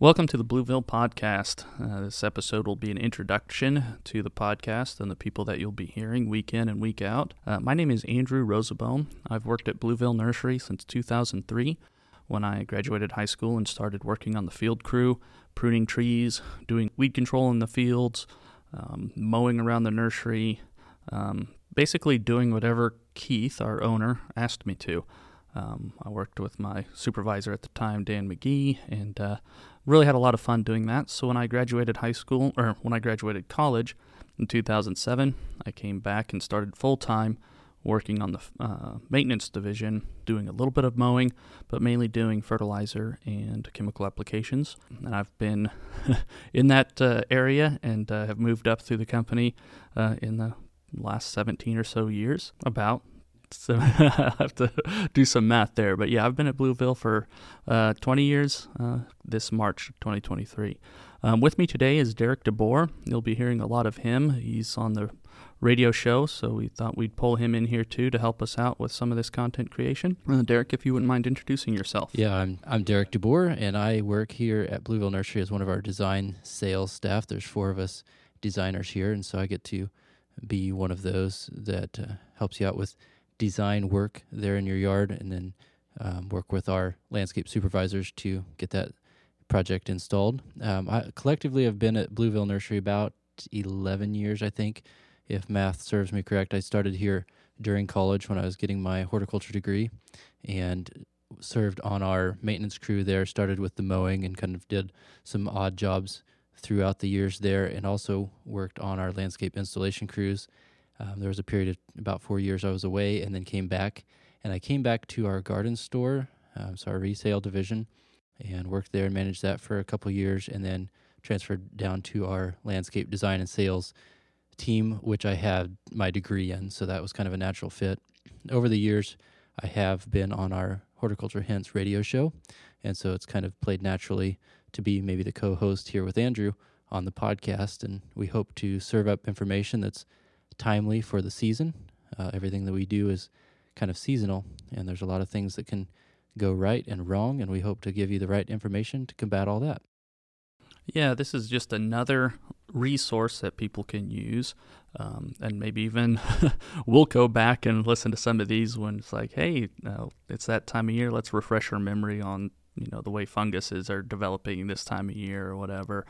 Welcome to the Blueville Podcast. Uh, this episode will be an introduction to the podcast and the people that you'll be hearing week in and week out. Uh, my name is Andrew Rosenbaum. I've worked at Blueville Nursery since 2003 when I graduated high school and started working on the field crew, pruning trees, doing weed control in the fields, um, mowing around the nursery, um, basically doing whatever Keith, our owner, asked me to. Um, I worked with my supervisor at the time, Dan McGee, and uh, really had a lot of fun doing that. So when I graduated high school, or when I graduated college in 2007, I came back and started full time working on the uh, maintenance division, doing a little bit of mowing, but mainly doing fertilizer and chemical applications. And I've been in that uh, area and uh, have moved up through the company uh, in the last 17 or so years, about so I have to do some math there. But yeah, I've been at Blueville for uh, 20 years uh, this March 2023. Um, with me today is Derek DeBoer. You'll be hearing a lot of him. He's on the radio show, so we thought we'd pull him in here too to help us out with some of this content creation. Uh, Derek, if you wouldn't mind introducing yourself. Yeah, I'm I'm Derek DeBoer, and I work here at Blueville Nursery as one of our design sales staff. There's four of us designers here, and so I get to be one of those that uh, helps you out with design work there in your yard and then um, work with our landscape supervisors to get that project installed. Um, I collectively have been at Blueville Nursery about 11 years, I think, if math serves me correct. I started here during college when I was getting my horticulture degree and served on our maintenance crew there, started with the mowing and kind of did some odd jobs throughout the years there, and also worked on our landscape installation crews um, there was a period of about four years I was away and then came back. And I came back to our garden store, um, so our resale division, and worked there and managed that for a couple years and then transferred down to our landscape design and sales team, which I had my degree in. So that was kind of a natural fit. Over the years, I have been on our Horticulture Hints radio show. And so it's kind of played naturally to be maybe the co host here with Andrew on the podcast. And we hope to serve up information that's timely for the season. Uh, everything that we do is kind of seasonal, and there's a lot of things that can go right and wrong, and we hope to give you the right information to combat all that. Yeah, this is just another resource that people can use. Um, and maybe even we'll go back and listen to some of these when it's like, hey, uh, it's that time of year. Let's refresh our memory on you know the way funguses are developing this time of year or whatever.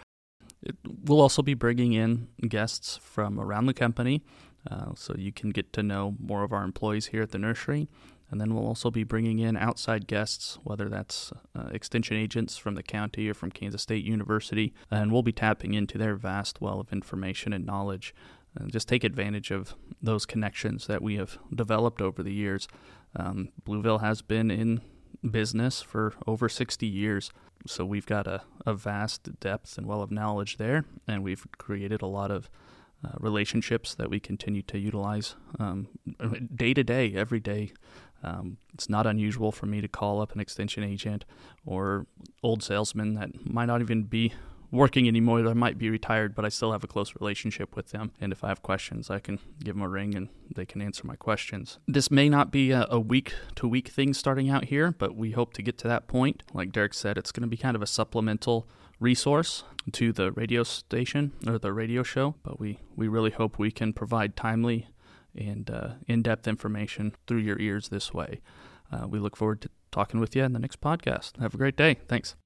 It, we'll also be bringing in guests from around the company uh, so you can get to know more of our employees here at the nursery. And then we'll also be bringing in outside guests, whether that's uh, extension agents from the county or from Kansas State University. And we'll be tapping into their vast well of information and knowledge. And just take advantage of those connections that we have developed over the years. Um, Blueville has been in business for over 60 years. So we've got a, a vast depth and well of knowledge there, and we've created a lot of uh, relationships that we continue to utilize um, day to day, every day. Um, it's not unusual for me to call up an extension agent or old salesman that might not even be working anymore. They might be retired, but I still have a close relationship with them. And if I have questions, I can give them a ring and they can answer my questions. This may not be a week to week thing starting out here, but we hope to get to that point. Like Derek said, it's going to be kind of a supplemental resource to the radio station or the radio show, but we, we really hope we can provide timely and uh, in depth information through your ears this way. Uh, we look forward to talking with you in the next podcast. Have a great day. Thanks.